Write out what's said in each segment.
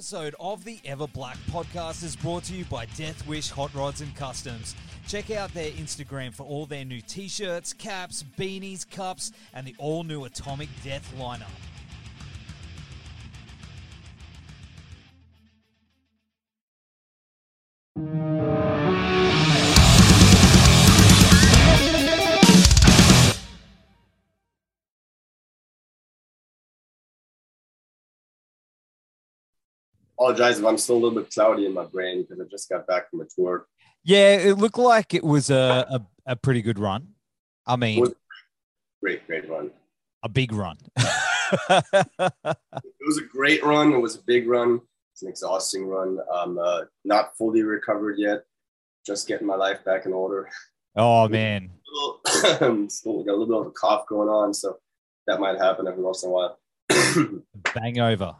Episode of the Ever Black podcast is brought to you by Death Wish Hot Rods and Customs. Check out their Instagram for all their new t shirts, caps, beanies, cups, and the all new Atomic Death lineup. Apologize if I'm still a little bit cloudy in my brain because I just got back from a tour. Yeah, it looked like it was a, a, a pretty good run. I mean, great, great run. a big run. It was a great run. It was a big run. It's an exhausting run. I'm uh, not fully recovered yet. Just getting my life back in order. oh, man. Still got a little bit of a cough going on, so that might happen every once in a while. Bang over.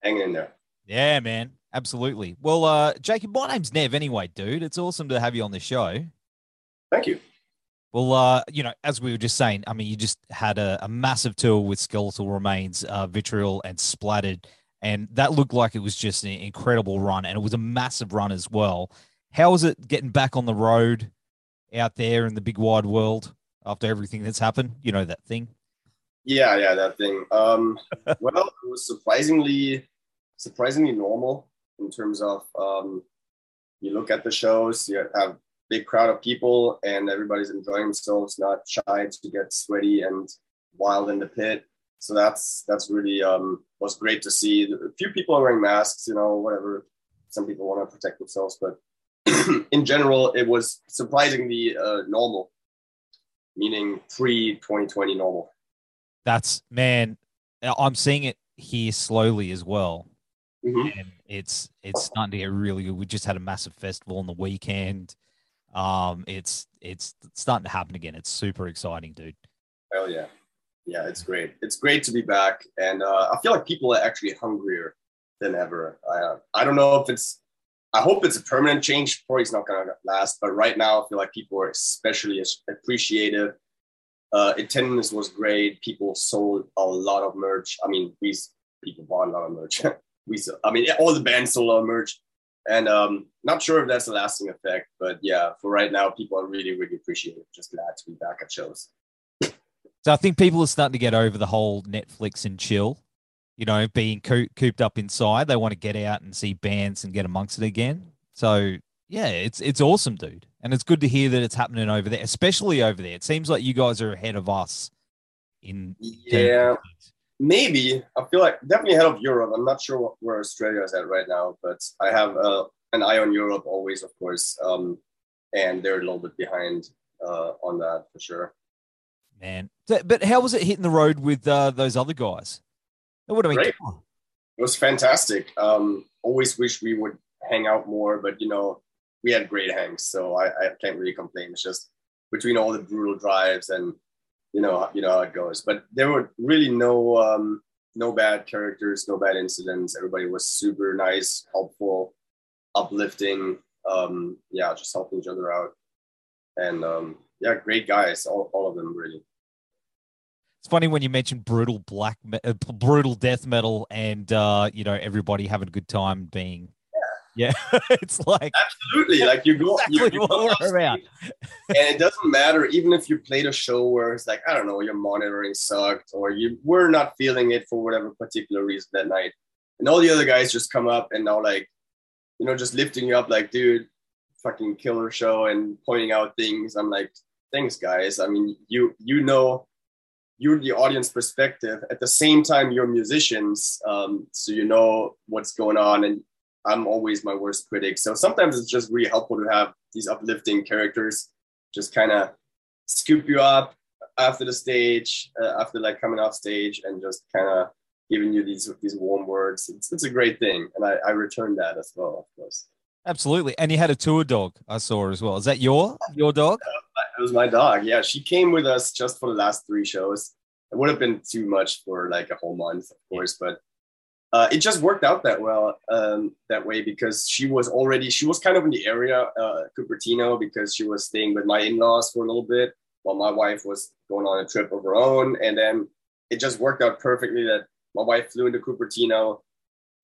Hanging in there. Yeah, man. Absolutely. Well, uh, Jacob, my name's Nev anyway, dude. It's awesome to have you on the show. Thank you. Well, uh, you know, as we were just saying, I mean, you just had a, a massive tour with Skeletal Remains, uh, Vitriol, and Splattered, and that looked like it was just an incredible run, and it was a massive run as well. How was it getting back on the road out there in the big wide world after everything that's happened? You know, that thing. Yeah, yeah, that thing. Um, well, it was surprisingly, surprisingly normal in terms of um, you look at the shows, you have big crowd of people, and everybody's enjoying themselves, not shy to get sweaty and wild in the pit. So that's that's really um, was great to see. A few people are wearing masks, you know, whatever. Some people want to protect themselves, but in general, it was surprisingly uh, normal, meaning pre 2020 normal. That's man, I'm seeing it here slowly as well. Mhm. and it's it's starting to get really good. We just had a massive festival on the weekend. Um, it's it's starting to happen again. It's super exciting, dude. Hell yeah. Yeah, it's great. It's great to be back. And uh, I feel like people are actually hungrier than ever. I, I don't know if it's, I hope it's a permanent change. Probably it's not going to last. But right now, I feel like people are especially appreciative. Uh, attendance was great. People sold a lot of merch. I mean, we people bought a lot of merch. we, sold, I mean, all the bands sold a lot of merch. And um, not sure if that's a lasting effect, but yeah, for right now, people are really, really appreciative. Just glad to be back at shows. So I think people are starting to get over the whole Netflix and chill. You know, being coo- cooped up inside, they want to get out and see bands and get amongst it again. So yeah, it's it's awesome, dude, and it's good to hear that it's happening over there, especially over there. It seems like you guys are ahead of us. In Yeah, maybe. I feel like definitely ahead of Europe. I'm not sure what, where Australia is at right now, but I have uh, an eye on Europe always, of course. Um, and they're a little bit behind uh, on that for sure. man. But how was it hitting the road with uh, those other guys? It would have been cool. It was fantastic. Um, always wish we would hang out more, but you know, we had great hangs, so I, I can't really complain. It's just between all the brutal drives and you know, you know how it goes. But there were really no um, no bad characters, no bad incidents. Everybody was super nice, helpful, uplifting. Um, yeah, just helping each other out, and um, yeah, great guys, all, all of them really. It's funny when you mentioned brutal black, me- uh, brutal death metal, and uh, you know everybody having a good time being. Yeah, it's like Absolutely, like you go, you, exactly you what go off we're about. and it doesn't matter even if you played a show where it's like i don't know your monitoring sucked or you were not feeling it for whatever particular reason that night and all the other guys just come up and now like you know just lifting you up like dude fucking killer show and pointing out things. I'm like thanks guys. I mean you you know you're the audience perspective. At the same time you're musicians um, so you know what's going on and i'm always my worst critic so sometimes it's just really helpful to have these uplifting characters just kind of scoop you up after the stage uh, after like coming off stage and just kind of giving you these these warm words. It's it's a great thing, and I I returned that as well, of course. Absolutely. And you had a tour dog I saw as well. Is that your your dog? It was my dog. Yeah, she came with us just for the last three shows. It would have been too much for like a whole month, of course, but uh, it just worked out that well um, that way because she was already she was kind of in the area uh, Cupertino because she was staying with my in-laws for a little bit while my wife was going on a trip of her own, and then it just worked out perfectly that my wife flew into Cupertino,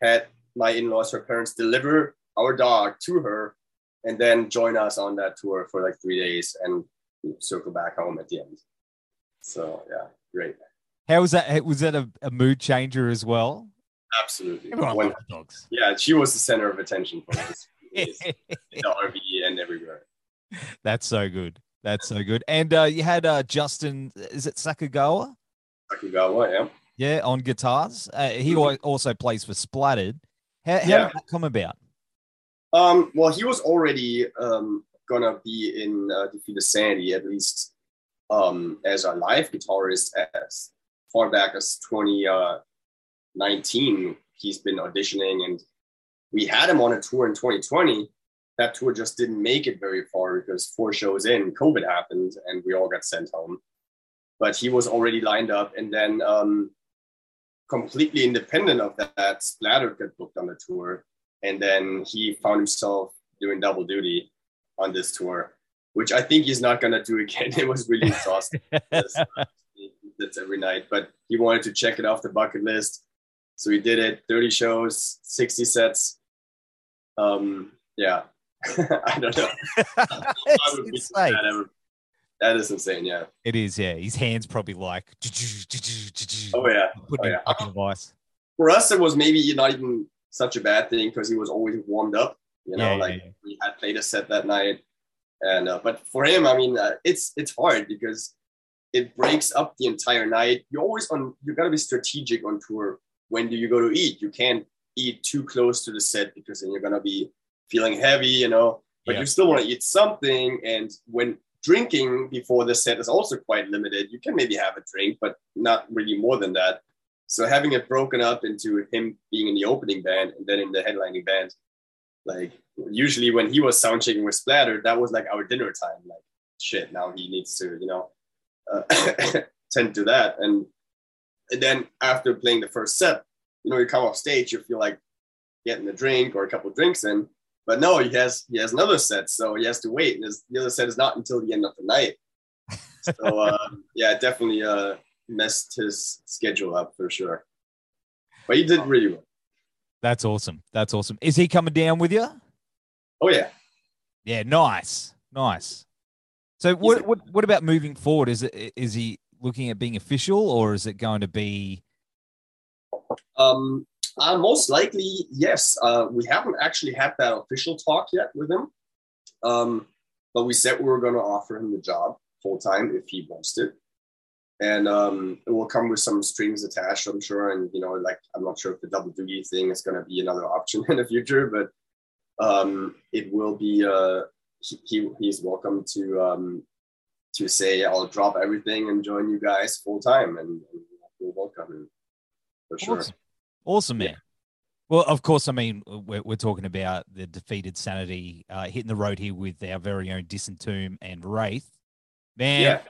had my in-laws, her parents deliver our dog to her and then join us on that tour for like three days and circle back home at the end. So yeah, great. How was that? Was that a, a mood changer as well? Absolutely. When, dogs. Yeah, she was the center of attention for us in the RV and everywhere. That's so good. That's so good. And uh, you had uh, Justin, is it Sakagawa? Sakugawa, yeah. Yeah, on guitars. Uh, he mm-hmm. also plays for Splattered. How, how yeah. did that come about? Um, well, he was already um, gonna be in uh, Defeated Sanity at least um, as a live guitarist as far back as 20, Uh, he's been auditioning, and we had him on a tour in 2020. That tour just didn't make it very far because four shows in, COVID happened, and we all got sent home. But he was already lined up, and then um, completely independent of that, Splatter got booked on the tour and then he found himself doing double duty on this tour, which I think he's not gonna do again. It was really exhausting. that's every night, but he wanted to check it off the bucket list, so we did it. Thirty shows, sixty sets. Um, yeah, I don't know. that, that is insane. Yeah, it is. Yeah, his hands probably like. Oh yeah. Oh, yeah. Advice. For us, it was maybe not even such a bad thing because he was always warmed up. You know, yeah, like yeah, yeah. we had played a set that night, and uh, but for him, I mean, uh, it's it's hard because it breaks up the entire night. You're always on. You got to be strategic on tour. When do you go to eat? You can't eat too close to the set because then you're gonna be feeling heavy, you know. But you still want to eat something, and when drinking before the set is also quite limited. You can maybe have a drink, but not really more than that. So having it broken up into him being in the opening band and then in the headlining band, like usually when he was sound checking with Splatter, that was like our dinner time. Like shit, now he needs to, you know, uh, tend to that. And, and then after playing the first set, you know, you come off stage, you feel like getting a drink or a couple drinks in. But no, he has he has another set, so he has to wait. And his, the other set is not until the end of the night. So uh, yeah, definitely uh, messed his schedule up for sure. But he did really well. That's awesome. That's awesome. Is he coming down with you? Oh yeah. Yeah, nice. Nice. So what what what about moving forward? Is it is he looking at being official or is it going to be um uh, most likely yes uh, we haven't actually had that official talk yet with him um, but we said we were going to offer him the job full time if he wants it and um, it will come with some strings attached, I'm sure. And you know, like I'm not sure if the double duty thing is going to be another option in the future, but um, it will be. Uh, he he's welcome to um, to say I'll drop everything and join you guys full time, and, and we'll welcome for sure. Awesome, awesome man. Yeah. Well, of course, I mean, we're, we're talking about the defeated sanity uh, hitting the road here with our very own Disentomb and Wraith. Man, yeah.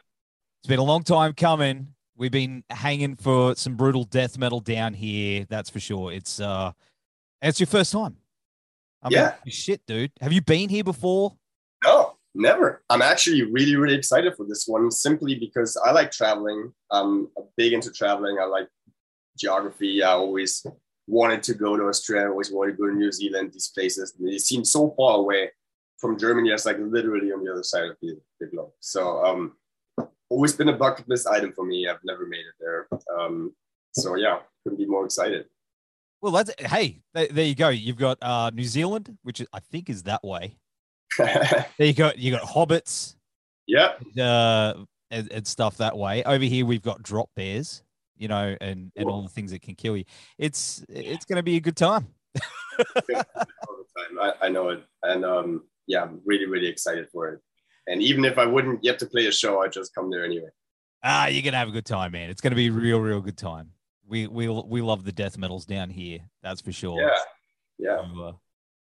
It's been a long time coming. We've been hanging for some brutal death metal down here. That's for sure. It's uh, it's your first time. I mean, yeah. Shit, dude. Have you been here before? Never. I'm actually really, really excited for this one simply because I like traveling. I'm big into traveling. I like geography. I always wanted to go to Australia. I always wanted to go to New Zealand. These places they seem so far away from Germany. It's like literally on the other side of the, the globe. So um, always been a bucket list item for me. I've never made it there. Um, so yeah, couldn't be more excited. Well, that's hey, there, you go. You've got uh, New Zealand, which I think is that way. there you go. You got hobbits. Yep. Uh, and, and, stuff that way. Over here, we've got drop bears. You know, and and all the things that can kill you. It's it's going to be a good time. time. I, I know it, and um, yeah, I'm really really excited for it. And even if I wouldn't get to play a show, I'd just come there anyway. Ah, you're gonna have a good time, man. It's gonna be a real, real good time. We we we love the death metals down here. That's for sure. Yeah, yeah. So, uh,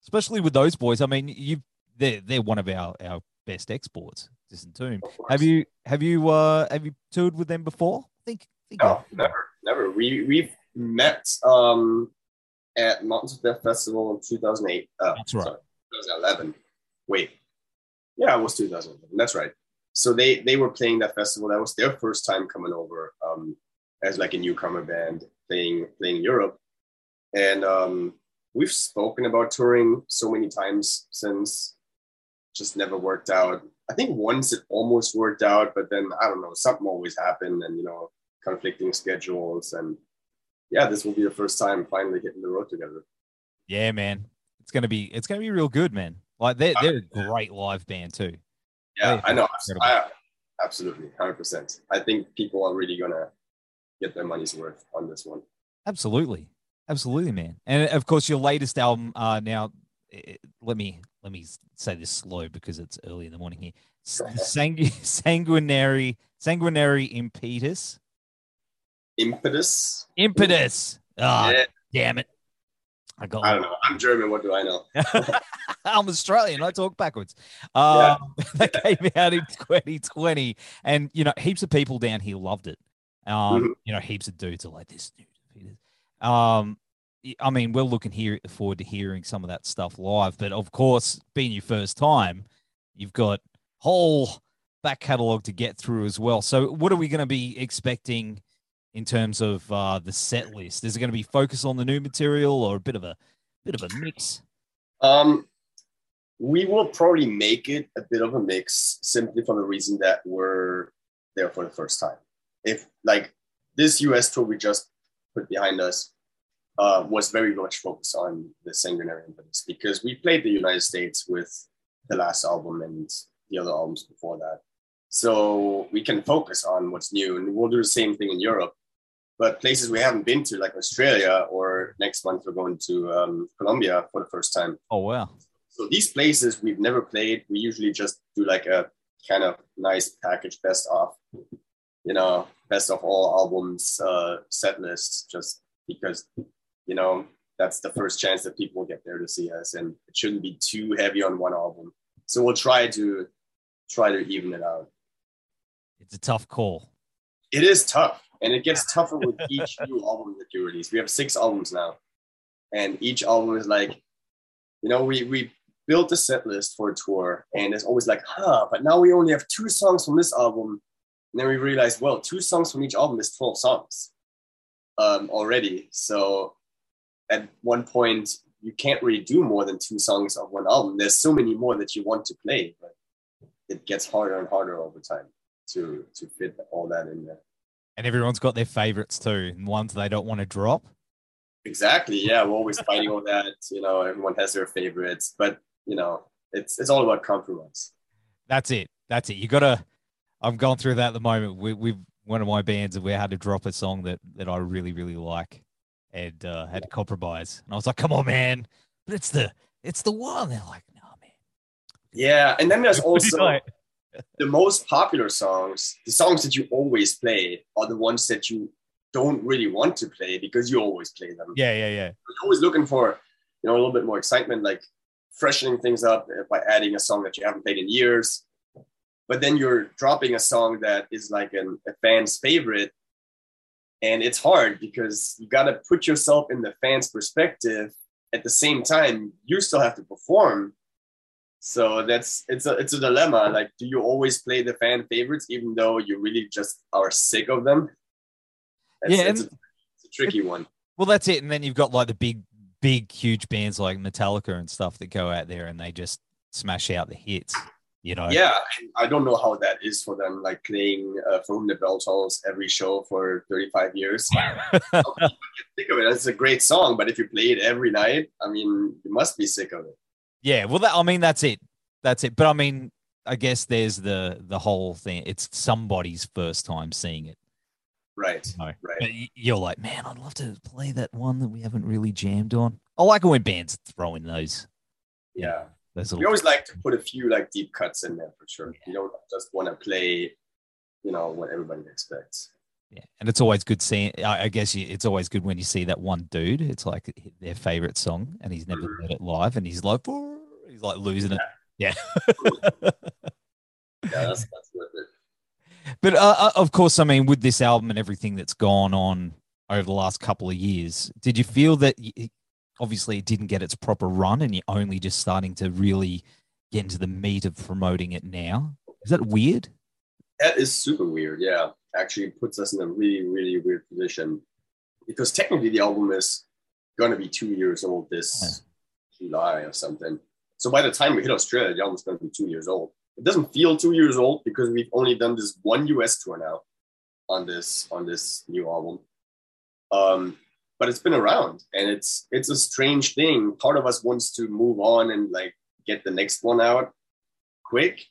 especially with those boys. I mean, you they're they're one of our our best exports. Of. Have you have you uh have you toured with them before? I think. Think No, never, never. We we've met um at Mountains of Death Festival in 2008. Uh, That's right. sorry, 2011. Wait, yeah, it was 2011. That's right. So they they were playing that festival. That was their first time coming over um, as like a newcomer band playing playing Europe, and um, we've spoken about touring so many times since. Just never worked out. I think once it almost worked out, but then I don't know, something always happened, and you know, conflicting schedules, and yeah, this will be the first time finally hitting the road together. Yeah, man. It's gonna be it's gonna be real good, man. Like they're they're a great live band too. Yeah, I know. I, absolutely, hundred percent. I think people are really gonna get their money's worth on this one. Absolutely, absolutely, man. And of course, your latest album. Uh, now, eh, let me let me say this slow because it's early in the morning here. Sangu- sanguinary, sanguinary impetus, Impetus. impetus. Ah, yeah, damn it! I got. I don't know. I'm German. What do I know? I'm Australian. I talk backwards. Um, that came out in 2020, and you know, heaps of people down here loved it. Um, Mhm. you know, heaps of dudes are like this. dude, Peters." Um, I mean, we're looking here forward to hearing some of that stuff live, but of course, being your first time, you've got whole back catalog to get through as well. So, what are we going to be expecting in terms of uh, the set list? Is it going to be focused on the new material or a bit of a bit of a mix? Um, we will probably make it a bit of a mix simply for the reason that we're there for the first time. If like this US tour we just put behind us uh, was very much focused on the sanguinary impetus because we played the United States with the last album and the other albums before that. So we can focus on what's new and we'll do the same thing in Europe. But places we haven't been to, like Australia, or next month we're going to um, Colombia for the first time. Oh wow! So these places we've never played. We usually just do like a kind of nice package best of, you know, best of all albums uh, set list, just because, you know, that's the first chance that people will get there to see us, and it shouldn't be too heavy on one album. So we'll try to try to even it out. It's a tough call. It is tough, and it gets tougher with each new album that you release. We have six albums now, and each album is like, you know, we we built a set list for a tour, and it's always like, huh, but now we only have two songs from this album. And then we realized, well, two songs from each album is 12 songs um, already. So at one point, you can't really do more than two songs of one album. There's so many more that you want to play, but it gets harder and harder over time to to fit all that in there. And everyone's got their favorites too, and ones they don't want to drop. Exactly. Yeah, we're always fighting over that. You know, everyone has their favorites, but you know, it's it's all about compromise. That's it. That's it. You gotta. I'm going through that at the moment. We, we've one of my bands, and we had to drop a song that that I really really like, and uh, had to compromise. And I was like, "Come on, man!" But it's the it's the one. They're like, "No, man." Yeah, and then there's also the most popular songs, the songs that you always play, are the ones that you don't really want to play because you always play them. yeah, yeah, yeah. You're always looking for, you know, a little bit more excitement, like freshening things up by adding a song that you haven't played in years. But then you're dropping a song that is like an, a fan's favorite. And it's hard because you got to put yourself in the fan's perspective. At the same time, you still have to perform. So that's it's a it's a dilemma. Like, do you always play the fan favorites even though you really just are sick of them? It's, Yeah, it's, a, it's a tricky one. Well, that's it. And then you've got like the big, big, huge bands like Metallica and stuff that go out there and they just smash out the hits. You know. Yeah, I don't know how that is for them, like playing uh, From the Bell Tolls every show for 35 years. Get sick of it. It's a great song, but if you play it every night, I mean, you must be sick of it. Yeah, well, that, I mean, that's it. That's it. But I mean, I guess there's the the whole thing. It's somebody's first time seeing it. Right, right. But you're like, man, I'd love to play that one that we haven't really jammed on. I like it when bands throw in those Yeah. Those We little. always like to put a few like deep cuts in there for sure. You don't just want to play, you know, what everybody expects. Yeah, and it's always good seeing. I guess you, it's always good when you see that one dude. It's like their favorite song, and he's never Mhm. heard it live, and he's like, he's like losing it. Yeah. Yeah, that's that's worth it. But uh, uh, of course, I mean, with this album and everything that's gone on over the last couple of years, did you feel that obviously it didn't get its proper run and you're only just starting to really get into the meat of promoting it now? Is that weird? That is super weird. Yeah, actually it puts us in a really, really weird position because technically the album is gonna be two years old this July or something. So by the time we hit Australia, the album's gonna be two years old. It doesn't feel two years old because we've only done this one US tour now on this on this new album. Um, but it's been around and it's it's a strange thing. Part of us wants to move on and like get the next one out quick.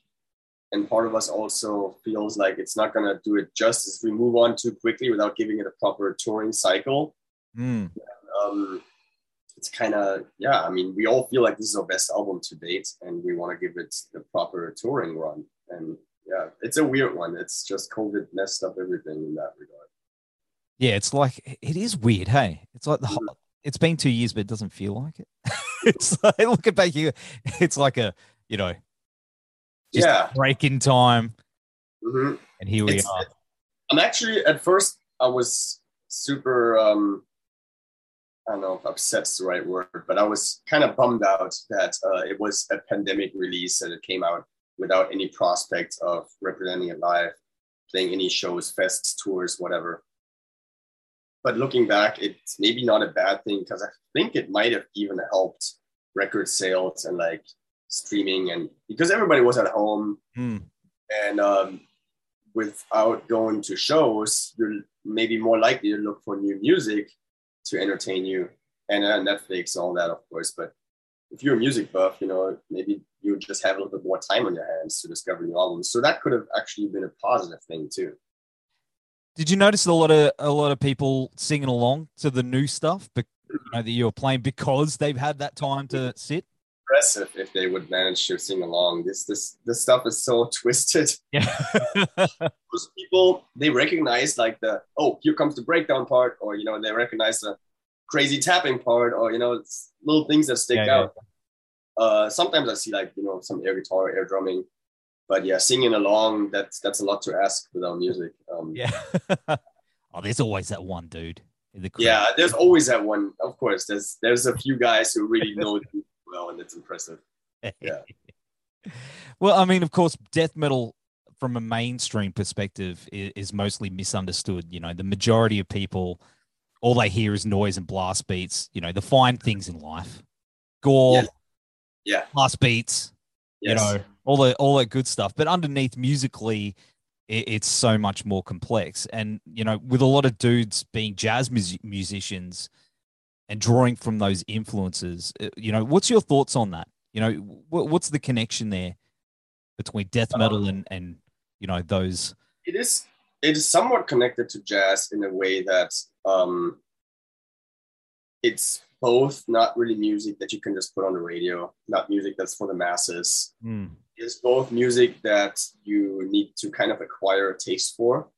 And part of us also feels like it's not gonna do it justice if we move on too quickly without giving it a proper touring cycle Hmm. um, it's kind of yeah. I mean, we all feel like this is our best album to date, and we want to give it the proper touring run. And yeah, it's a weird one. It's just COVID messed up everything in that regard. Yeah, it's like it is weird. Hey, it's like the Mm. whole, it's been two years, but it doesn't feel like it. it's like looking back here, it's like a you know, just yeah, break in time, hmm and here we It's- are. I'm actually at first I was super. um I don't know if upset's the right word, but I was kind of bummed out that uh, it was a pandemic release and it came out without any prospect of representing it live, playing any shows, fests, tours, whatever. But looking back, it's maybe not a bad thing because I think it might have even helped record sales and like streaming and because everybody was at home Hmm. and um, without going to shows, you're maybe more likely to look for new music to entertain you and uh, Netflix, all that, of course. But if you're a music buff, you know, maybe you just have a little bit more time on your hands to discover new albums. So that could have actually been a positive thing too. Did you notice a lot of a lot of people singing along to the new stuff, but you know, that you were playing because they've had that time to sit? Impressive if they would manage to sing along. This this this stuff is so twisted. Yeah. Most people they recognize like the oh here comes the breakdown part, or you know they recognize the crazy tapping part, or you know it's little things that stick Yeah, yeah. out. Uh, sometimes I see like you know some air guitar, air drumming, but yeah, singing along that's that's a lot to ask without music. Um, yeah. oh, there's always that one dude in the yeah, there's always that one. Of course, there's there's a few guys who really know it well, and it's impressive. Yeah. well, I mean, of course, death metal from a mainstream perspective is, is mostly misunderstood. You know, the majority of people, all they hear is noise and blast beats. You know, the fine things in life, gore, Yes. Yeah. blast beats. Yes. You know, all the all that good stuff. But underneath, musically, it, it's so much more complex. And you know, with a lot of dudes being jazz mus- musicians and drawing from those influences, uh, you know, what's your thoughts on that? You know, wh- what's the connection there between death metal and and you know those? it is it is somewhat connected to jazz in a way that um, it's both not really music that you can just put on the radio, not music that's for the masses. Hmm. It's both music that you need to kind of acquire a taste for.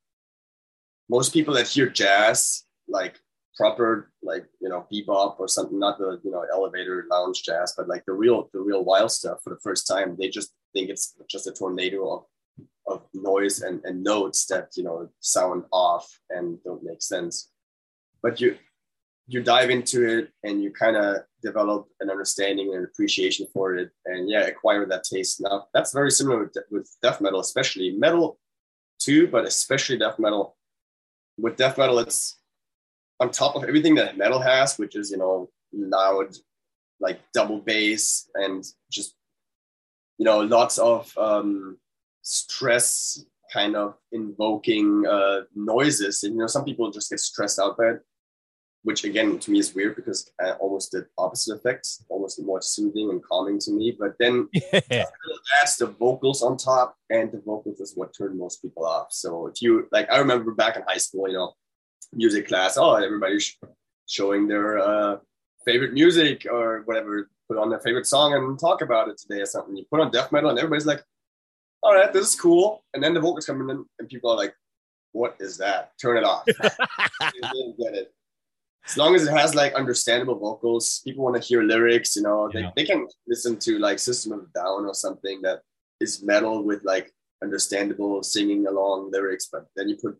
Most people that hear jazz, like proper, like you know, bebop or something, not the you know elevator lounge jazz, but like the real the real wild stuff for the first time, they just think it's just a tornado of of noise and, and notes that you know sound off and don't make sense but you you dive into it and you kind of develop an understanding and appreciation for it and yeah acquire that taste. Now that's very similar with, with death metal especially metal too but especially death metal. With death metal it's on top of everything that metal has which is you know loud like double bass and just you know lots of um stress kind of invoking uh, noises. And you know, some people just get stressed out by it, which again to me is weird because I almost did opposite effects, almost more soothing and calming to me. But then Yeah. adds the vocals on top, and the vocals is what turned most people off. So if you like, I remember back in high school, you know, music class, oh, everybody's showing their uh, favorite music or whatever, put on their favorite song and talk about it today or something. You put on death metal, and everybody's like, all right, this is cool. And then the vocals come in, and people are like, what is that? Turn it off. they didn't get it. As long as it has like understandable vocals, people want to hear lyrics, you know, they, Yeah. they can listen to like System of Down or something that is metal with like understandable singing along lyrics, but then you put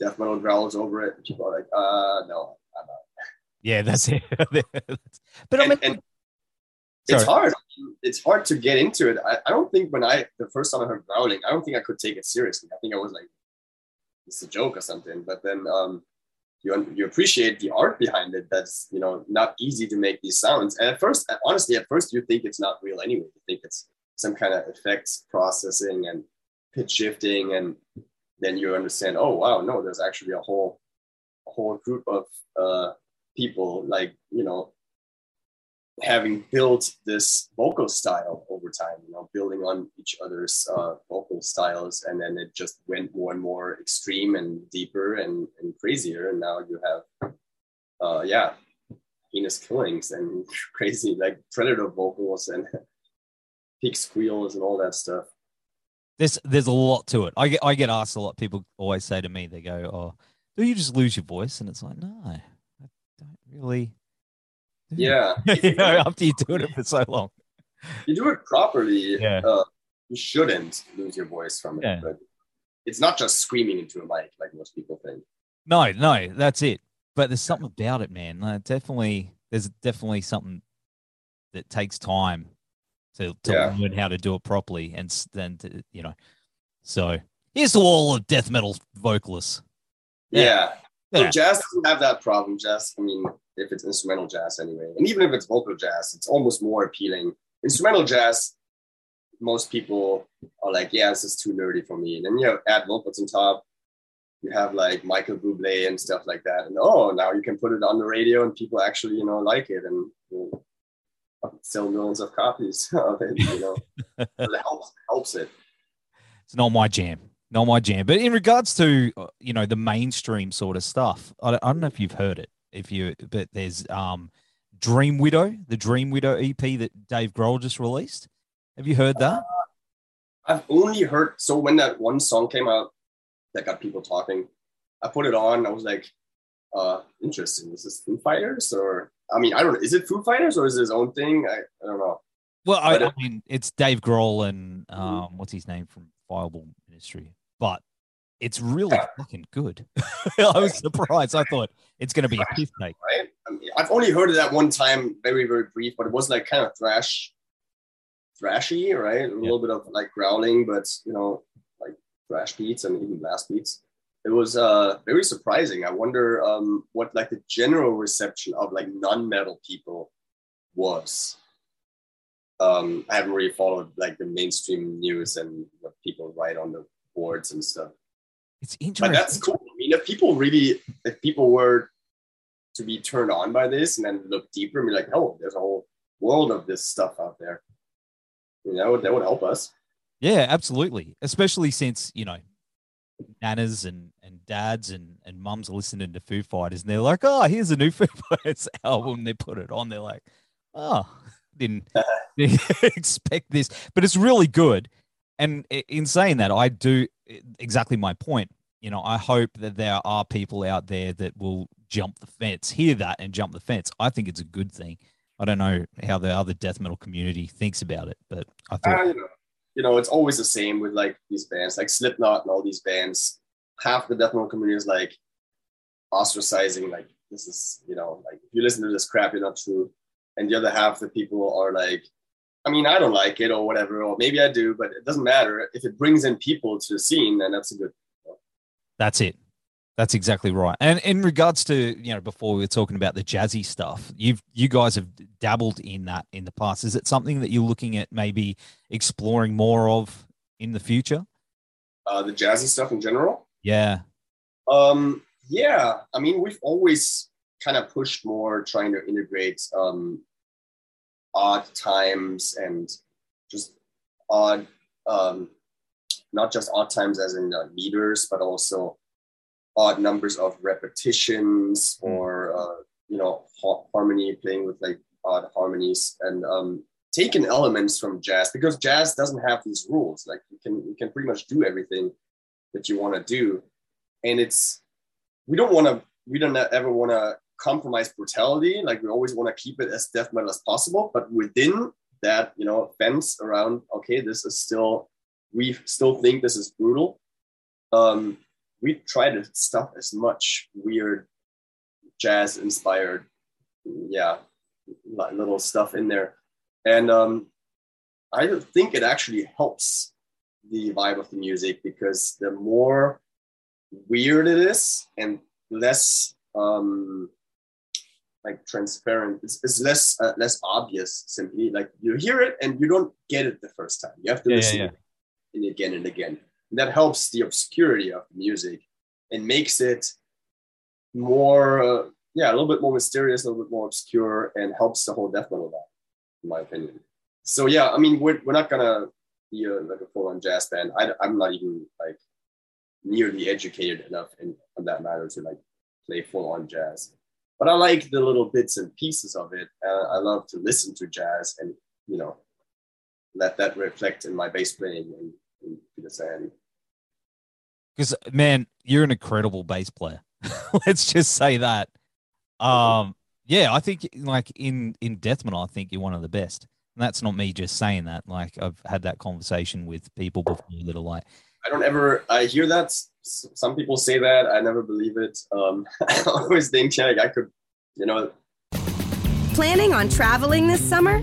death metal growls over it, and people are like, uh no, I'm not. Yeah, that's it. but I mean, and it's hard. It's hard to get into it. I, I don't think when I the first time I heard growling, I don't think I could take it seriously. I think I was like, it's a joke or something. But then um, you you appreciate the art behind it. That's you know not easy to make these sounds. And at first, honestly, at first you think it's not real anyway. You think it's some kind of effects processing and pitch shifting, and then you understand. Oh wow, no, there's actually a whole a whole group of uh, people like you know having built this vocal style over time, you know, building on each other's uh, vocal styles, and then it just went more and more extreme and deeper and, and crazier. And now you have, uh, yeah, heinous killings and crazy like predator vocals and pig squeals and all that stuff. there's there's a lot to it. I get I get asked a lot. People always say to me, they go, "Oh, do you just lose your voice?" And it's like, no, I don't really. Do Yeah, you know, after you're doing it for so long. you do it properly. Yeah. Uh, you shouldn't lose your voice from it, Yeah. but it's not just screaming into a mic like most people think. No, no, that's it. But there's something about it, man. Definitely, there's definitely something that takes time to to Yeah. learn how to do it properly, and then to, you know. So here's to all of death metal vocalists. Yeah. Yeah. So Yeah. jazz doesn't have that problem. Jazz, I mean, if it's instrumental jazz anyway, and even if it's vocal jazz, it's almost more appealing. Instrumental jazz, most people are like, yeah, this is too nerdy for me. And then you add vocals on top. You have like Michael Bublé and stuff like that. And oh, now you can put it on the radio and people actually, you know, like it and you know, sell millions of copies of it, you know. It helps, helps it. It's not my jam. Not my jam. But in regards to uh, you know the mainstream sort of stuff, I don't, I don't know if you've heard it. If you, but there's um, Dream Widow, the Dream Widow EP that Dave Grohl just released. Have you heard that? I've only heard so when that one song came out that got people talking, I put it on. I was like, uh, interesting. Is this Foo Fighters or I mean, I don't know. Is it Foo Fighters or is it his own thing? I, I don't know. Well, I, I mean, it's Dave Grohl and um, what's his name from Fireball Ministry, but it's really fucking good. I was surprised. I thought it's going to be a piss take. Right? I mean, I've only heard it that one time, very, very brief, but it was like kind of thrash, thrashy, right? A little bit of like growling, but you know, like thrash beats and even blast beats. It was uh very surprising. I wonder um what like the general reception of like non-metal people was. Um, I haven't really followed like the mainstream news and what people write on the boards and stuff. It's But interesting. that's cool. I mean, if people really, if people were to be turned on by this and then look deeper and be like, oh, there's a whole world of this stuff out there. You know, that would help us. Yeah, absolutely. Especially since, you know, nanas and, and dads and, and mums are listening to Foo Fighters and they're like, oh, here's a new Foo Fighters album. They put it on. They're like, oh, didn't expect this. But it's really good. And in saying that, I do exactly my point. You know, I hope that there are people out there that will jump the fence, hear that and jump the fence. I think it's a good thing. I don't know how the other death metal community thinks about it, but I thought Uh, you know, you know, it's always the same with like these bands, like Slipknot and all these bands. Half the death metal community is like ostracizing, like this is, you know, like if you listen to this crap, you're not true. And the other half the people are like, I mean, I don't like it or whatever, or maybe I do, but it doesn't matter. If it brings in people to the scene, then that's a good. That's it. That's exactly right. And in regards to, you know, before we were talking about the jazzy stuff, you've you guys have dabbled in that in the past. Is it something that you're looking at maybe exploring more of in the future? Uh, the jazzy stuff in general. Yeah. Um, yeah, I mean, we've always kind of pushed more trying to integrate um, odd times and just odd, um, not just odd times as in uh, meters, but also odd numbers of repetitions or, uh, you know, ha- harmony, playing with like odd harmonies and um, taking elements from jazz because jazz doesn't have these rules. Like you can, you can pretty much do everything that you want to do and it's we don't want to we don't ever want to compromise brutality. Like we always want to keep it as death metal as possible, but within that, you know, fence around, okay, this is still, we still think this is brutal. Um, we try to stuff as much weird jazz inspired, yeah, little stuff in there. And um, I think it actually helps the vibe of the music because the more weird it is and less um, like transparent. It's, it's less uh, less obvious. Simply like you hear it and you don't get it the first time. You have to yeah, listen yeah, yeah. it again and again. And that helps the obscurity of the music and makes it more, uh, yeah, a little bit more mysterious, a little bit more obscure, and helps the whole death metal vibe, in my opinion. So yeah, I mean, we're, we're not gonna be a, like a full-on jazz band. I, I'm not even like nearly educated enough in on that matter to like play full-on jazz but I like the little bits and pieces of it. Uh, I love to listen to jazz and you know let that reflect in my bass playing and, and the sand. Because man, you're an incredible bass player. Let's just say that. Um, yeah, I think like in in death metal, I think you're one of the best. And that's not me just saying that. Like I've had that conversation with people before that are like, I don't ever. I hear that some people say that. I never believe it. Um, I always think like I could, you know. Planning on traveling this summer?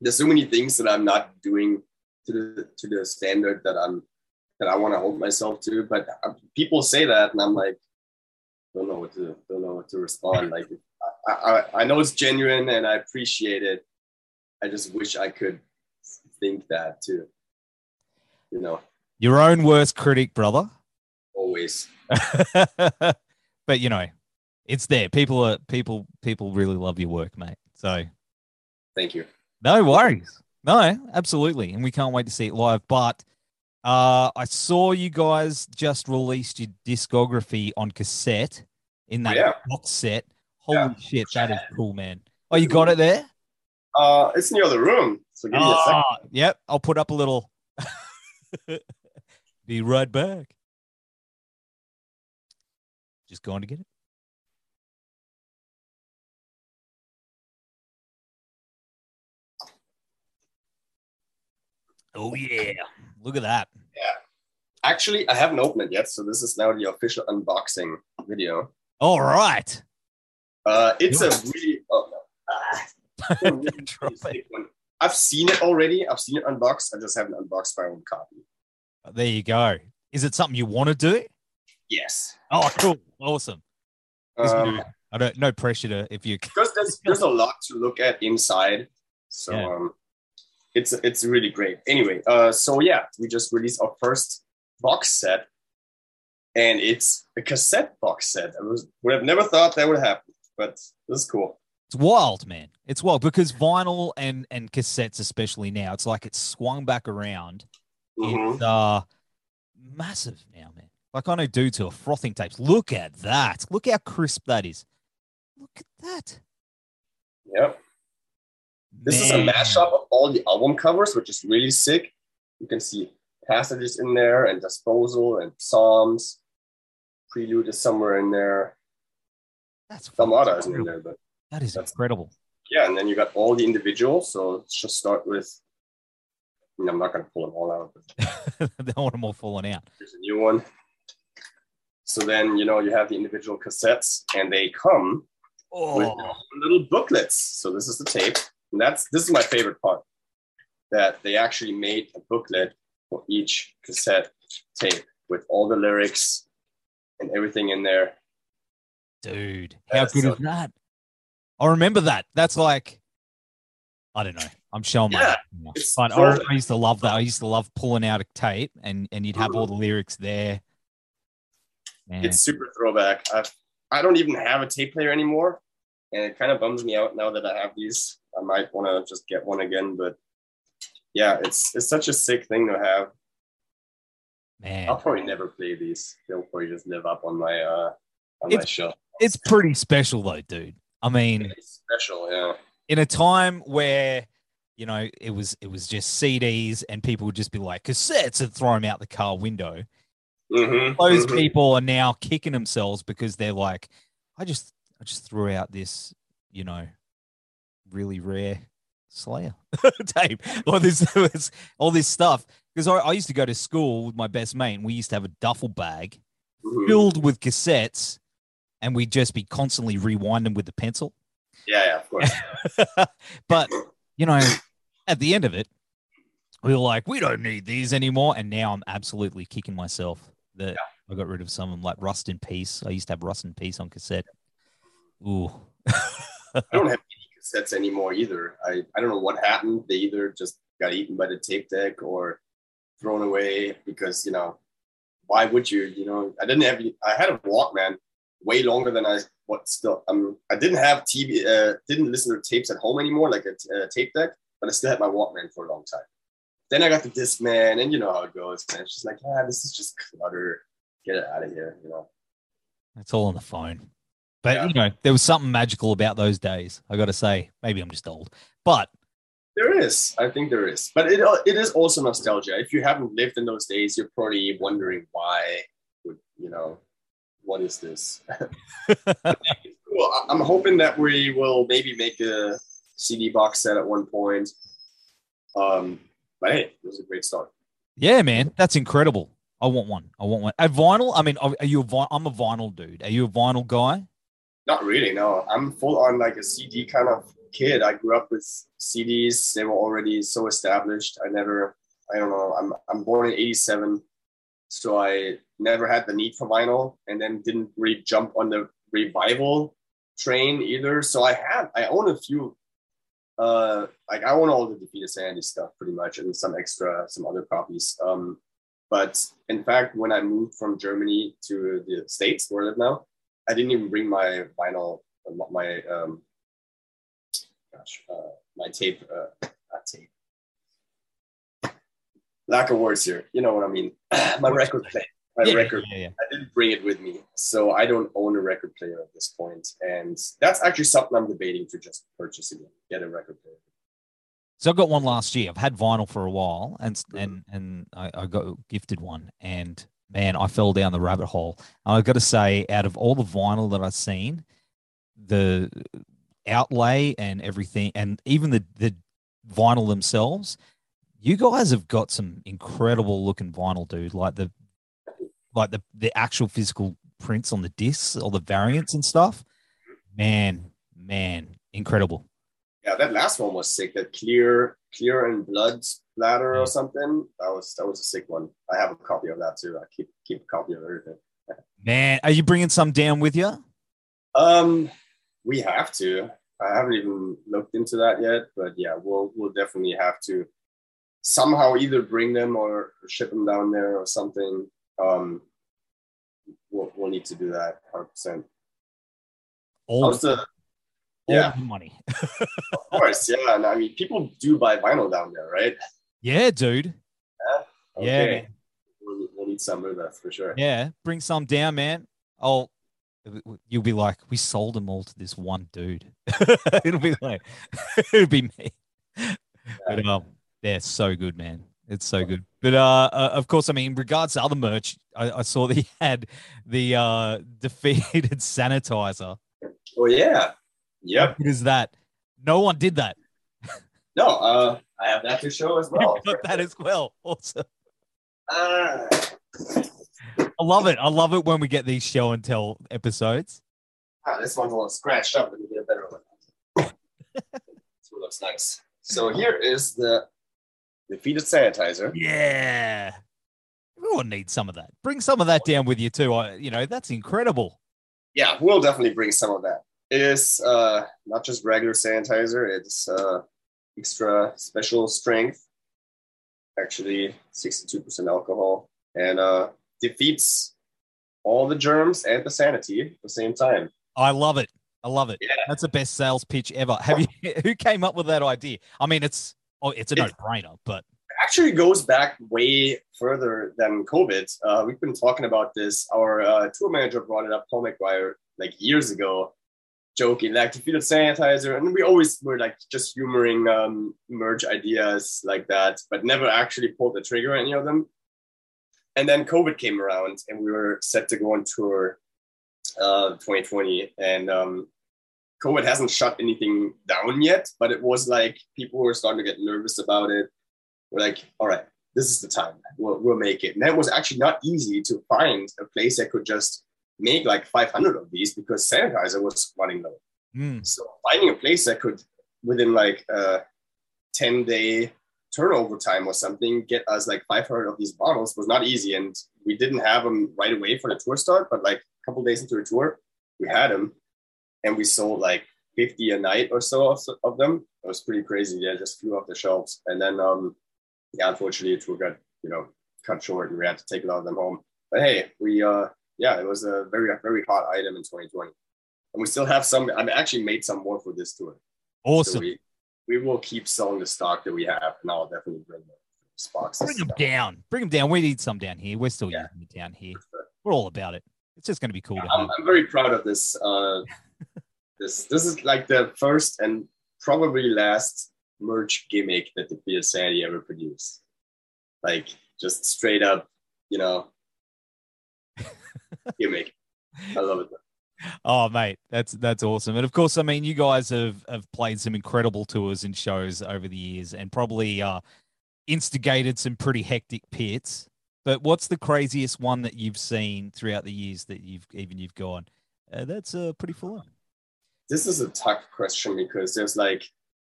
there's so many things that I'm not doing to the to the standard that I'm that I want to hold myself to. But uh, people say that, and I'm like, don't know what to don't know what to respond. Like, I, I, I know it's genuine, and I appreciate it. I just wish I could think that too. You know, your own worst critic, brother. Always. but you know, it's there. People are people. People really love your work, mate. So, thank you. No worries. No, absolutely. And we can't wait to see it live. But uh, I saw you guys just released your discography on cassette in that yeah. box set. Holy yeah. shit, that is cool, man. Oh, you got it there? Uh, it's in the other room. So give me a second. Ah, yep, I'll put up a little. Be right back. Just going to get it. Oh yeah, look at that. Yeah, actually, I haven't opened it yet, so this is now the official unboxing video. All right. Uh, it's a really, oh, no. really one. I've seen it already. I've seen it unboxed. I just haven't unboxed my own copy. There you go. Is it something you want to do? Yes. Oh, cool. Awesome. Um, I don't. No pressure to if you. Because there's there's a lot to look at inside. So yeah. um, it's it's really great. Anyway, uh, so yeah, we just released our first box set, and it's a cassette box set. I was would have never thought that would happen, but this is cool. It's wild, man. It's wild because vinyl and and cassettes, especially now, it's like it's swung back around. Mm-hmm. It's uh massive now, man. Like I know dudes who are frothing tapes. Look at that. Look how crisp that is. Look at that. Yep. This is a mashup of all the album covers, which is really sick. You can see passages in there and disposal and psalms. Prelude is somewhere in there. That's Dharmata isn't in there, but That is incredible. yeah, and then you got all the individuals. So let's just start with. I mean, I'm not going to pull them all out, but they want them all falling out. here's a new one. So then you know you have the individual cassettes, and they come with Oh, little booklets. So this is the tape, and that's this is my favorite part. That they actually made a booklet for each cassette tape with all the lyrics and everything in there. dude, how good so- is that? I remember that. That's like, I don't know. I'm showing my Yeah, it's but I, I used to love that. I used to love pulling out a tape and and you'd have all the lyrics there. Man, It's super throwback. I've, I don't even have a tape player anymore, and it kind of bums me out now that I have these. I might want to just get one again, but yeah, it's it's such a sick thing to have. man, I'll probably never play these. They'll probably just live up on my uh on my It's- shelf. it's pretty special though, dude. I mean, It's special, yeah. in a time where you know it was it was just CDs and people would just be like cassettes and throw them out the car window. Mhm, Those mhm. people are now kicking themselves because they're like, I just I just threw out this, you know, really rare Slayer tape or this, all this stuff because I, I used to go to school with my best mate and we used to have a duffel bag Mhm. filled with cassettes and we'd just be constantly rewinding with the pencil. Yeah, yeah, of course. but you know, at the end of it, we were like, we don't need these anymore. And now I'm absolutely kicking myself that I got rid of some of them, like Rust in Peace. I used to have Rust in Peace on cassette. Ooh. I don't have cassettes anymore either. I, I don't know what happened. They either just got eaten by the tape deck or thrown away because, you know, why would you? You know, I didn't have, I had a Walkman way longer than I, what still, um, I didn't have TV, uh, didn't listen to tapes at home anymore, like a, tape deck, but I still had my Walkman for a long time. Then I got the Discman, and you know how it goes. And it's just like, yeah, this is just clutter. Get it out of here, you know. It's all on the phone. But Yeah. you know, there was something magical about those days. I got to say, maybe I'm just old, but There is, I think there is, but it it is also nostalgia. If you haven't lived in those days, you're probably wondering why. Would you know, what is this? I- I'm hoping that we will maybe make a CD box set at one point. Um, but hey, it was a great start. yeah, man, that's incredible. I want one. I want one. A vinyl. I mean, are you a vi- I'm a vinyl dude. Are you a vinyl guy? Not really, no. I'm full on like a CD kind of kid. I grew up with CDs. They were already so established. I never, I don't know. I'm I'm born in '87, so I never had the need for vinyl, and then didn't really jump on the revival train either. So I have, I own a few. Uh, like I own all the Defeated Sanity stuff pretty much, and some extra, some other copies. Um, but in fact, when I moved from Germany to the States, where I live now, I didn't even bring my vinyl, my um, gosh, uh, my tape, uh, not tape. Lack of words here. You know what I mean? my record player, my yeah, record. Yeah, yeah. I didn't bring it with me, so I don't own a record player at this point, and that's actually something I'm debating to just purchase again, get a record player. So I got one last year. I've had vinyl for a while, and Mm-hmm. and and I, I got gifted one, and man, I fell down the rabbit hole. I've got to say, out of all the vinyl that I've seen, the outlay and everything, and even the the vinyl themselves, you guys have got some incredible looking vinyl, dude. Like the like the the actual physical prints on the discs, all the variants and stuff. Man, man, incredible. Yeah, that last one was sick. That clear, clear and blood splatter or something. That was that was a sick one. I have a copy of that too. I keep keep a copy of everything. Man, are you bringing some down with you? Um, we have to. I haven't even looked into that yet, but yeah, we'll we'll definitely have to somehow either bring them or ship them down there or something. Um, we'll we'll need to do that 100. percent All, the? Yeah, money. of course. Yeah, and I mean, people do buy vinyl down there, right? Yeah, dude. Yeah, man. We'll, we'll need some of that for sure. Yeah, bring some down, man. I'll you'll be like, we sold them all to this one dude. it'll be like, it'll be me. But um, yeah, it's so good, man. It's so good. But uh, uh, of course, I mean, in regards to other merch, I, I saw that he had the uh defeated sanitizer. Oh yeah, yep. What is that? No one did that. No, uh, I have that to show as well. That as well. Awesome. Ah, I love it. I love it when we get these show and tell episodes. ah, this one's a little scratched up. Let me get a better one. this one looks nice. So here is the defeated sanitizer. Yeah. Everyone needs some of that. Bring some of that down with you too. I, you know, that's incredible. Yeah, we'll definitely bring some of that. It is uh, not just regular sanitizer. It's uh, extra special strength. Actually, 62% alcohol and uh, defeats all the germs and the sanity at the same time. I love it. I love it. Yeah. That's the best sales pitch ever. Have you who came up with that idea? I mean, it's oh, it's a It's- no-brainer, but actually goes back way further than COVID. Uh, we've been talking about this. Our uh, tour manager brought it up, Paul McGuire, like years ago, joking like defeated sanitizer, and we always were like just humoring um, merge ideas like that, but never actually pulled the trigger on any of them. And then COVID came around, and we were set to go on tour, uh, 2020, and um, COVID hasn't shut anything down yet, but it was like people were starting to get nervous about it we're like, all right, this is the time. We'll, we'll make it. And that was actually not easy to find a place that could just make like 500 of these because sanitizer was running low. mm, So finding a place that could, within like a 10 day turnover time or something, get us like 500 of these bottles was not easy. And we didn't have them right away for the tour start, but like a couple days into the tour, we had them and we sold like 50 a night or so of, of them. It was pretty crazy. Yeah, just flew off the shelves. And then, um, yeah, unfortunately, the tour got, you know, cut short and we had to take a lot of them home. But hey, we, uh, yeah, it was a very, very hot item in 2020. And we still have some, I've actually made some more for this tour. So awesome. we, we will keep selling the stock that we have, and I'll definitely bring the boxes. Bring them down. Bring them down. We need some down here. We're still Yeah. using it down here. We're all about it. It's just going to be cool to I'm. I'm very proud of this. Uh, this this is like the first and probably last merch gimmick that the Sanity ever produced. Like just straight up, you know, gimmick. I love it. Oh, mate, that's that's awesome. And of course, I mean, you guys have have played some incredible tours and shows over the years, and probably uh, instigated some pretty hectic pits. But what's the craziest one that you've seen throughout the years that you've even you've gone? Uh, that's uh, pretty full on. This is a tough question because there's like,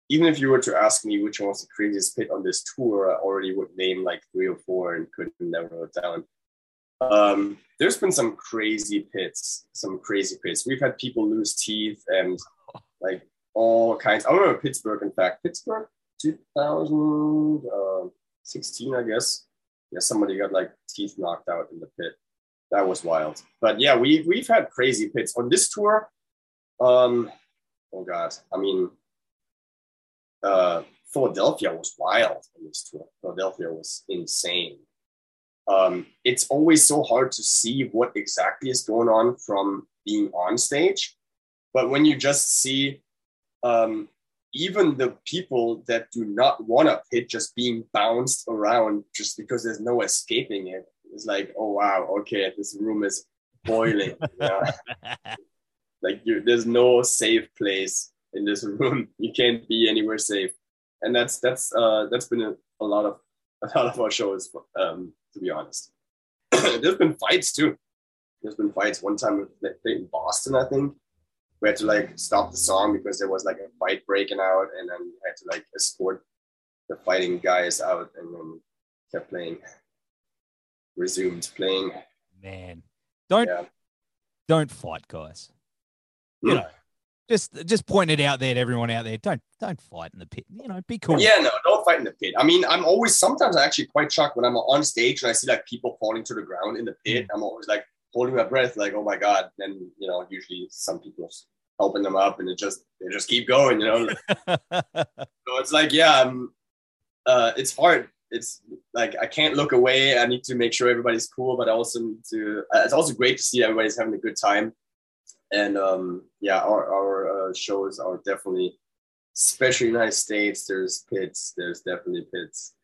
even if you were to ask me which one was the craziest pit on this tour, I already would name like three or four and couldn't narrow it down. Um, there's been some crazy pits, some crazy pits. We've had people lose teeth and like all kinds. I remember Pittsburgh, in fact, Pittsburgh, 2016, I guess. Yeah, somebody got like teeth knocked out in the pit. That was wild. But yeah, we we've had crazy pits on this tour. Um, oh god, I mean, uh, Philadelphia was wild on this tour. Philadelphia was insane. Um, it's always so hard to see what exactly is going on from being on stage, but when you just see um, even the people that do not want to pit just being bounced around just because there's no escaping it, it's like, oh wow, okay, this room is boiling. Like you, there's no safe place in this room you can't be anywhere safe and that's that's uh that's been a, a lot of a lot of our shows um to be honest. There's been fights too. There's been fights. One time in boston i think we had to like stop the song because there was like a fight breaking out and then we had to like escort the fighting guys out and then kept playing. Resumed playing. Man, don't yeah. don't fight, guys. You Hmm. know, just just point it out there to everyone out there. Don't don't fight in the pit. You know, be cool. Yeah, no, don't fight in the pit. I mean, I'm always sometimes I'm actually quite shocked when I'm on stage and I see like people falling to the ground in the pit. I'm always like holding my breath, like, oh my god. Then you know, usually some people's helping them up, and it just they just keep going. You know, so it's like yeah, um, uh, it's hard. It's like I can't look away. I need to make sure everybody's cool, but I also need to. Uh, it's also great to see everybody's having a good time. And um, yeah, our our uh, shows are definitely, especially United States. There's pits. There's definitely pits.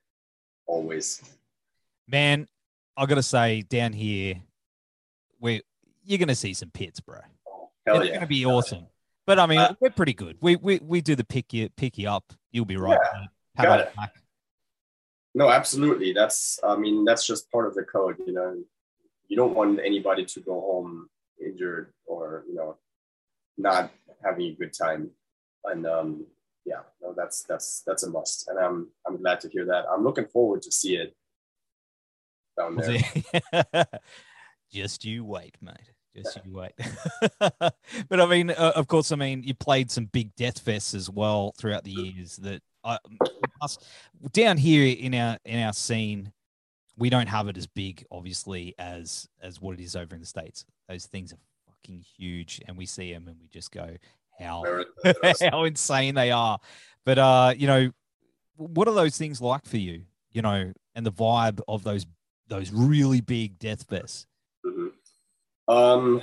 Always. Man, I gotta say, down here, we you're gonna see some pits, bro. Hell it's yeah. gonna be awesome. But I mean, Uh, we're pretty good. We we we do the pick you pick you up. You'll be right. Yeah, got about it. Mac? No, absolutely. That's I mean that's just part of the code. You know, you don't want anybody to go home injured or you know not having a good time. And um, yeah, no, that's that's that's a must. And I'm I'm glad to hear that. I'm looking forward to see it down there. Just you wait, mate. Just you wait. but I mean, uh, of course, I mean, you played some big death fests as well throughout the years. That I, us, down here in our in our scene, we don't have it as big, obviously, as as what it is over in the states. Those things are fucking huge, and we see them and we just go, how how insane they are. But uh, you know, what are those things like for you? You know, and the vibe of those those really big death fests. Mhm. Um,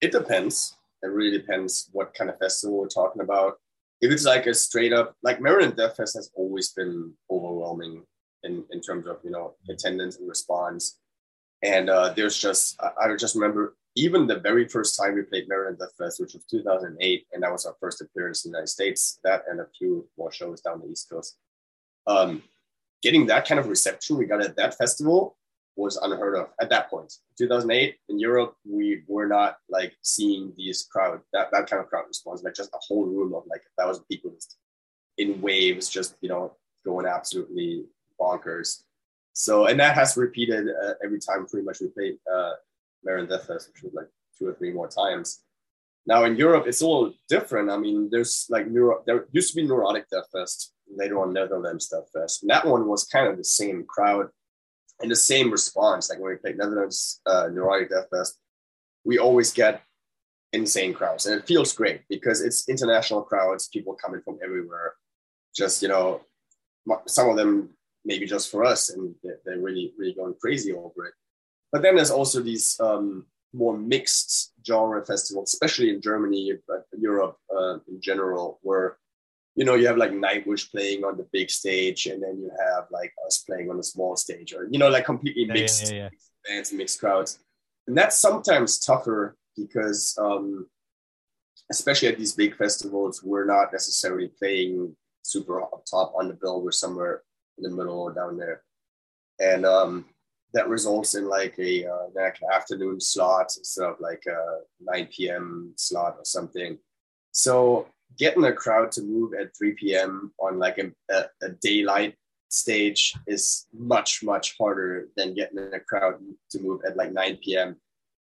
It depends. It really depends what kind of festival we're talking about. If it's like a straight up, like Maryland Death Fest has always been overwhelming in, in terms of, you know, attendance and response. And uh, there's just, I, I just remember even the very first time we played Maryland Death Fest, which was 2008, and that was our first appearance in the United States, that and a few more shows down the East Coast. Um, getting that kind of reception we got at that festival was unheard of at that point. 2008 in Europe, we were not like seeing these crowd that, that kind of crowd response, like just a whole room of like a thousand people in waves, just you know going absolutely bonkers. So and that has repeated uh, every time pretty much we played uh, Marin which was like two or three more times. Now in Europe, it's a little different. I mean, there's like neuro, there used to be Neurotic Death Fest, later on Netherlands Death Fest, and that one was kind of the same crowd and the same response. Like when we played Netherlands uh, Neurotic Death Fest, we always get insane crowds, and it feels great because it's international crowds, people coming from everywhere. Just you know, some of them maybe just for us, and they're really really going crazy over it. But then there's also these um, more mixed genre festivals, especially in Germany, but Europe uh, in general, where you know you have like Nightwish playing on the big stage, and then you have like us playing on a small stage, or you know like completely Yeah, mixed yeah, yeah. bands mixed crowds, and that's sometimes tougher because um, especially at these big festivals, we're not necessarily playing super up top on the bill. We're somewhere in the middle or down there, and um, that results in like a uh, like an afternoon slot instead of like a 9 p.m. slot or something. So getting a crowd to move at 3 p.m. on like a, a, a daylight stage is much much harder than getting a crowd to move at like 9 p.m.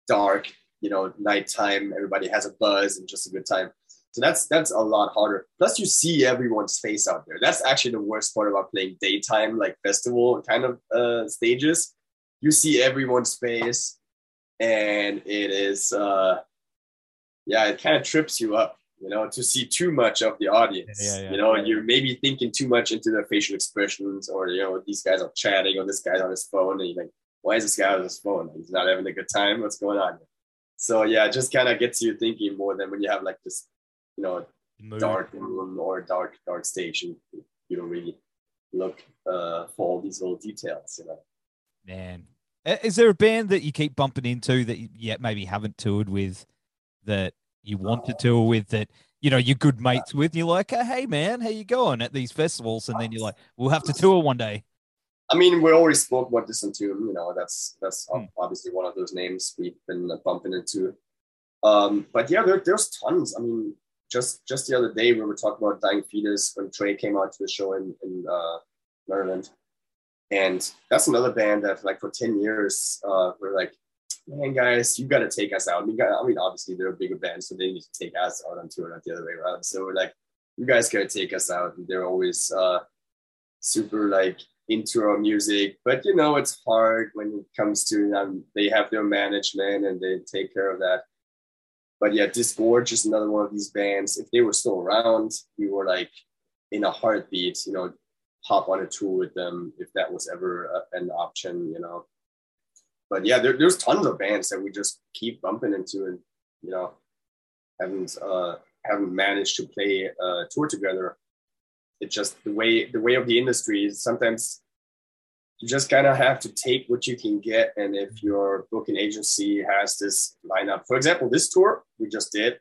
dark, you know, nighttime. Everybody has a buzz and just a good time. So that's that's a lot harder. Plus, you see everyone's face out there. That's actually the worst part about playing daytime, like festival kind of uh, stages. You see everyone's face, and it is, uh, yeah, it kind of trips you up, you know, to see too much of the audience. Yeah, yeah, yeah. You know, and you're maybe thinking too much into their facial expressions, or you know, these guys are chatting, or this guy's on his phone, and you're like, why is this guy on his phone? He's not having a good time. What's going on? So yeah, it just kind of gets you thinking more than when you have like this, you know, Mood. dark room or dark dark station. You don't really look uh, for all these little details, you know. Man, is there a band that you keep bumping into that you yet maybe haven't toured with that you want to tour with that you know you're good mates with? And you're like, "Oh, hey man, how you going at these festivals? And then you're like, we'll have to tour one day. I mean, we already spoke about this into you know that's that's Hmm. obviously one of those names we've been bumping into. Um, but yeah, there, there's tons. I mean, just just the other day we were talking about Dying Fetus when Trey came out to the show in in uh, Maryland, and that's another band that like for ten years uh, we're like man, guys, you got to take us out. We got, I mean, obviously they're a bigger band, so they need to take us out on tour, not the other way around. So we're like, you guys got to take us out. And they're always uh, super like into our music, but you know, it's hard when it comes to um, they have their management and they take care of that. But yeah, Disgorge is another one of these bands. If they were still around, we were like in a heartbeat, you know, hop on a tour with them if that was ever a, an option, you know. But yeah, there, there's tons of bands that we just keep bumping into and you know haven't uh, haven't managed to play a tour together. It's just the way the way of the industry is sometimes you just kind of have to take what you can get. And if your booking agency has this lineup, for example, this tour we just did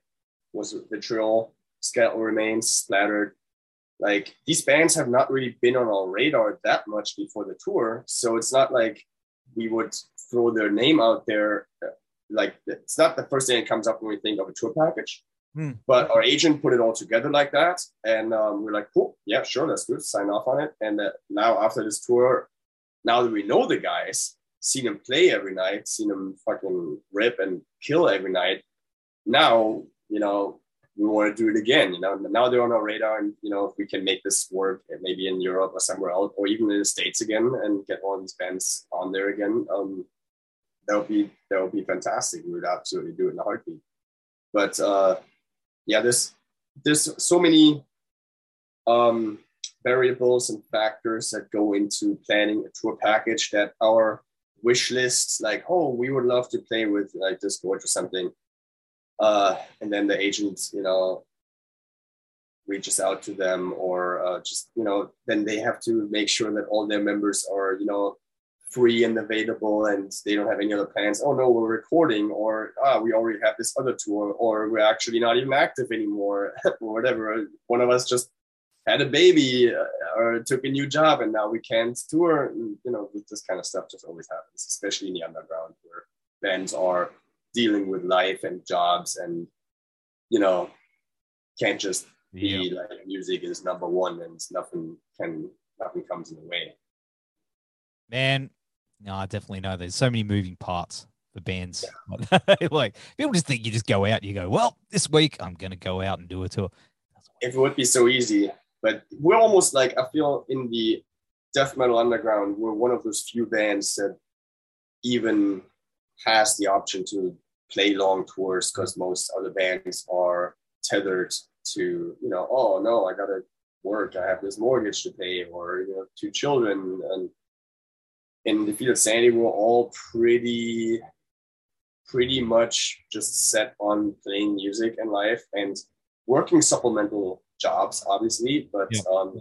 was Vitriol, Skeletal Remains, Splattered, like these bands have not really been on our radar that much before the tour so it's not like we would throw their name out there like it's not the first thing that comes up when we think of a tour package hmm. but our agent put it all together like that and um, we're like cool yeah sure that's good sign off on it and uh, now after this tour now that we know the guys seen them play every night seen them fucking rip and kill every night now you know we want to do it again. You know, now they're on our radar, and you know, if we can make this work, maybe in Europe or somewhere else, or even in the states again, and get all these bands on there again, um, that would be that would be fantastic. We would absolutely do it in a heartbeat. But uh, yeah, there's there's so many um, variables and factors that go into planning a tour package that our wish lists, like, oh, we would love to play with like Disgorge or something uh, and then the agent, you know, reaches out to them, or uh, just you know, then they have to make sure that all their members are, you know, free and available, and they don't have any other plans. Oh no, we're recording, or ah, we already have this other tour, or we're actually not even active anymore, or whatever. One of us just had a baby uh, or took a new job and now we can't tour and, you know this kind of stuff just always happens especially in the underground where bands are dealing with life and jobs and you know can't just be yeah. like music is number one and nothing can nothing comes in the way man no i definitely know there's so many moving parts for bands yeah. like people just think you just go out you go well this week i'm gonna go out and do a tour if it would be so easy but we're almost like i feel in the death metal underground we're one of those few bands that even has the option to play long tours because most other bands are tethered to you know oh no i gotta work. I have this mortgage to pay or you know two children. And in Defeated Sanity we're all pretty pretty much just set on playing music and life and working supplemental jobs obviously but yeah. um,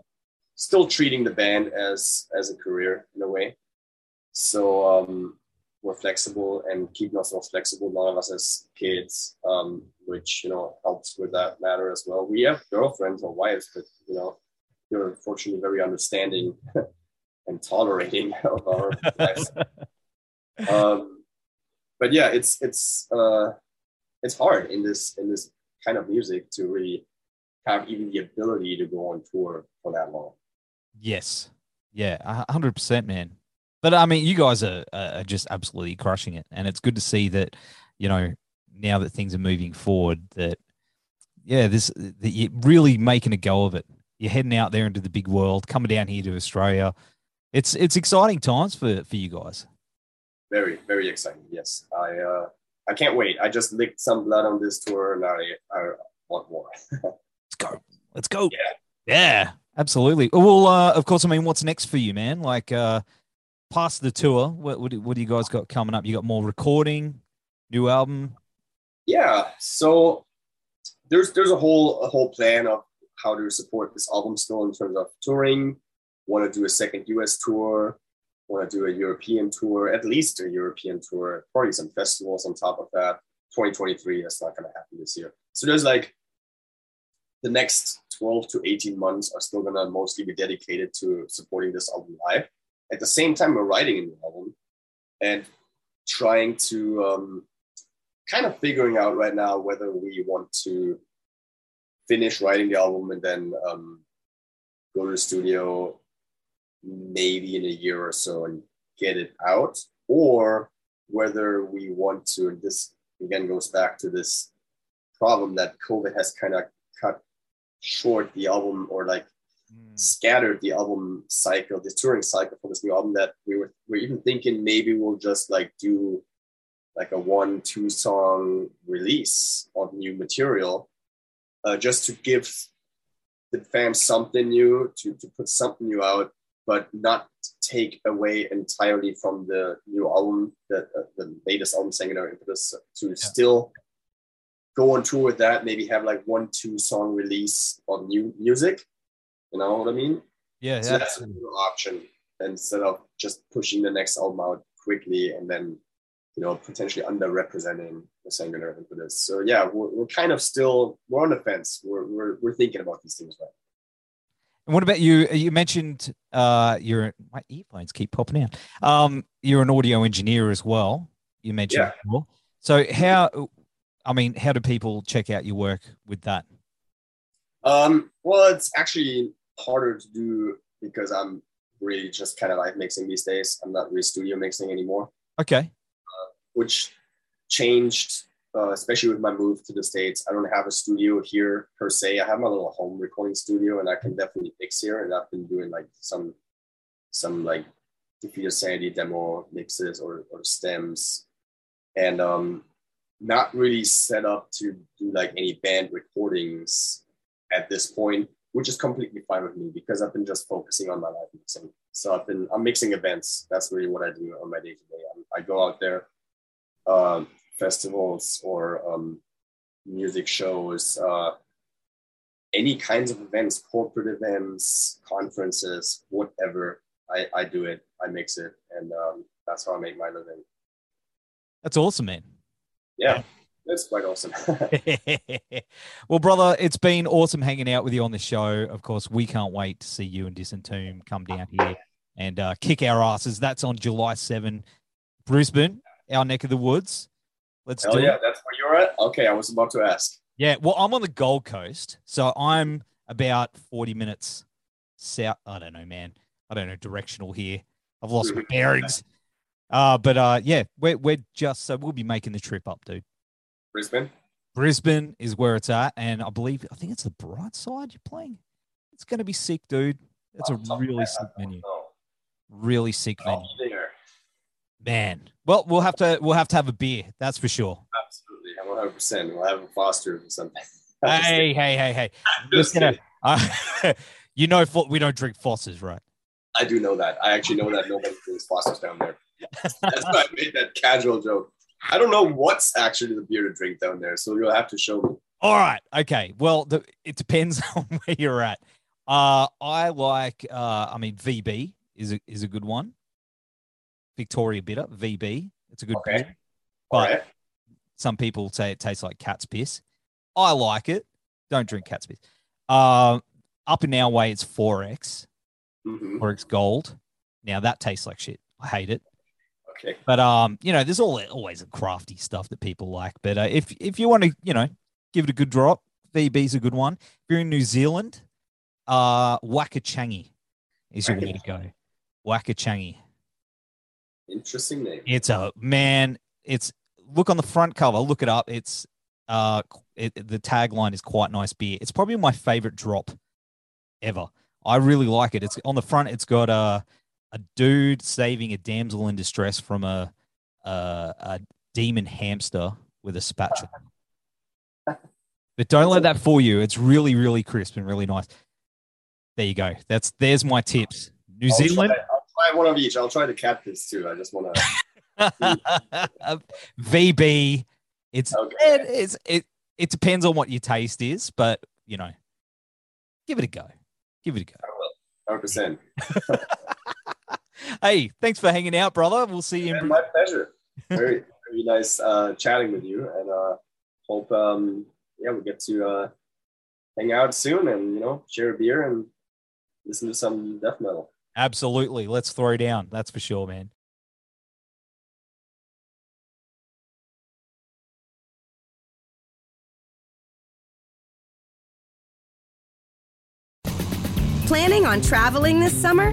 still treating the band as as a career in a way. So um, we're flexible and keeping ourselves flexible. None of us as kids, um, which you know helps with that matter as well. We have girlfriends or wives, but you know they're fortunately very understanding and tolerating of our lives. Um, but yeah, it's it's uh, it's hard in this in this kind of music to really have even the ability to go on tour for that long. Yes, yeah, hundred percent, man. But I mean, you guys are, are just absolutely crushing it, and it's good to see that you know now that things are moving forward that yeah, this that you're really making a go of it. You're heading out there into the big world, coming down here to Australia. It's it's exciting times for for you guys. Very very exciting. Yes, I uh, I can't wait. I just licked some blood on this tour, and I I want more. Let's go. Let's go. Yeah. Yeah. Absolutely. Well, uh, of course. I mean, what's next for you, man? Like, uh, past the tour, what, what, what do you guys got coming up? You got more recording, new album? Yeah. So there's there's a whole a whole plan of how to support this album still in terms of touring. Want to do a second US tour. Want to do a European tour, at least a European tour. Probably some festivals on top of that. 2023, that's not going to happen this year. So there's like the next 12 to 18 months are still going to mostly be dedicated to supporting this album live at the same time we're writing a new album and trying to um, kind of figuring out right now whether we want to finish writing the album and then um, go to the studio maybe in a year or so and get it out or whether we want to. And this again goes back to this problem that COVID has kind of cut short the album or like Mm. scattered the album cycle, the touring cycle for this new album. That we were we're even thinking maybe we'll just like do like a one two song release of new material, uh, just to give the fans something new, to to put something new out, but not take away entirely from the new album, the uh, the latest album, Sanguinary Impetus, to still go on tour with that. Maybe have like one two song release of new music you know what I mean? Yeah, So that's an option instead of just pushing the next album out quickly and then, you know, potentially underrepresenting the singer for this. So yeah, we're, we're kind of still we're on the fence. We're, we're we're thinking about these things, right? And what about you? You mentioned uh, you're my earphones keep popping out. Um, you're an audio engineer as well. You mentioned Yeah. before. So how? I mean, how do people check out your work with that? Um, well, it's actually harder to do because I'm really just kind of like mixing these days. I'm not really studio mixing anymore. Okay. which changed, uh, especially with my move to the States. I don't have a studio here per se. I have my little home recording studio and I can definitely mix here. And I've been doing like some, some like Defeated Sanity demo mixes or, or stems and um, not really set up to do like any band recordings at this point, which is completely fine with me because I've been just focusing on my live mixing. So I've been, I'm mixing events. That's really what I do on my day to day. I go out there, um, festivals or um, music shows, uh, any kinds of events, corporate events, conferences, whatever. I, I do it, I mix it, and um, that's how I make my living. That's awesome, man. Yeah, that's quite awesome. well, brother, it's been awesome hanging out with you on the show. Of course, we can't wait to see you and Disentomb come down here and uh, kick our asses. That's on July 7, Brisbane, our neck of the woods. Let's Hell do yeah, it. that's where you're at. Okay, I was about to ask. Yeah, well, I'm on the Gold Coast, so I'm about 40 minutes south. I don't know, man. I don't know directional here. I've lost my bearings. Uh, but uh, yeah, we're we're just so we'll be making the trip up, dude. Brisbane. Brisbane is where it's at, and I believe I think it's the Brightside you're playing. It's gonna be sick, dude. It's a the really sick venue. know. Really sick venue, man. Well, we'll have to we'll have to have a beer, that's for sure. Absolutely, 100. percent We'll have a Foster or something. Hey, hey, hey, hey! Gonna, uh, you know, we don't drink Fosters, right? I do know that. I actually know that nobody drinks Fosters down there. That's why I made that casual joke. I don't know what's actually the beer to drink down there, so you'll have to show me. All right. Okay. Well, the, it depends on where you're at. Uh, I like. Uh, I mean, VB is a is a good one. Victoria Bitter VB. It's a good Okay. beer. But right. some people say it tastes like cat's piss. I like it. Don't drink cat's piss. Uh, up in our way, it's 4X, hmm 4X Gold. Now that tastes like shit. I hate it. Okay. But um, you know, there's all, always a crafty stuff that people like. But uh, if if you want to, you know, give it a good drop, VB's a good one. If you're in New Zealand, uh, Wakachangi is your way to go. Wakachangi. Interesting name. It's a man. It's look on the front cover. Look it up. It's uh, it, the tagline is quite nice beer. It's probably my favorite drop ever. I really like it. It's on the front. It's got a a dude saving a damsel in distress from a a, a demon hamster with a spatula. But don't let that fool you. It's really, really crisp and really nice. There you go. That's there's my tips. New I'll Zealand, Try, I'll try one of each. I'll try the cat piss too. I just want to. VB. It's Okay. it, it's it it depends on what your taste is, but you know, give it a go. Give it a go. I will. 100. percent Hey, thanks for hanging out, brother. We'll see you in. My pleasure. Very, very nice uh, chatting with you, and uh, hope um, yeah we get to uh, hang out soon, and you know share a beer and listen to some death metal. Absolutely. Let's throw down. That's for sure, man. Planning on traveling this summer?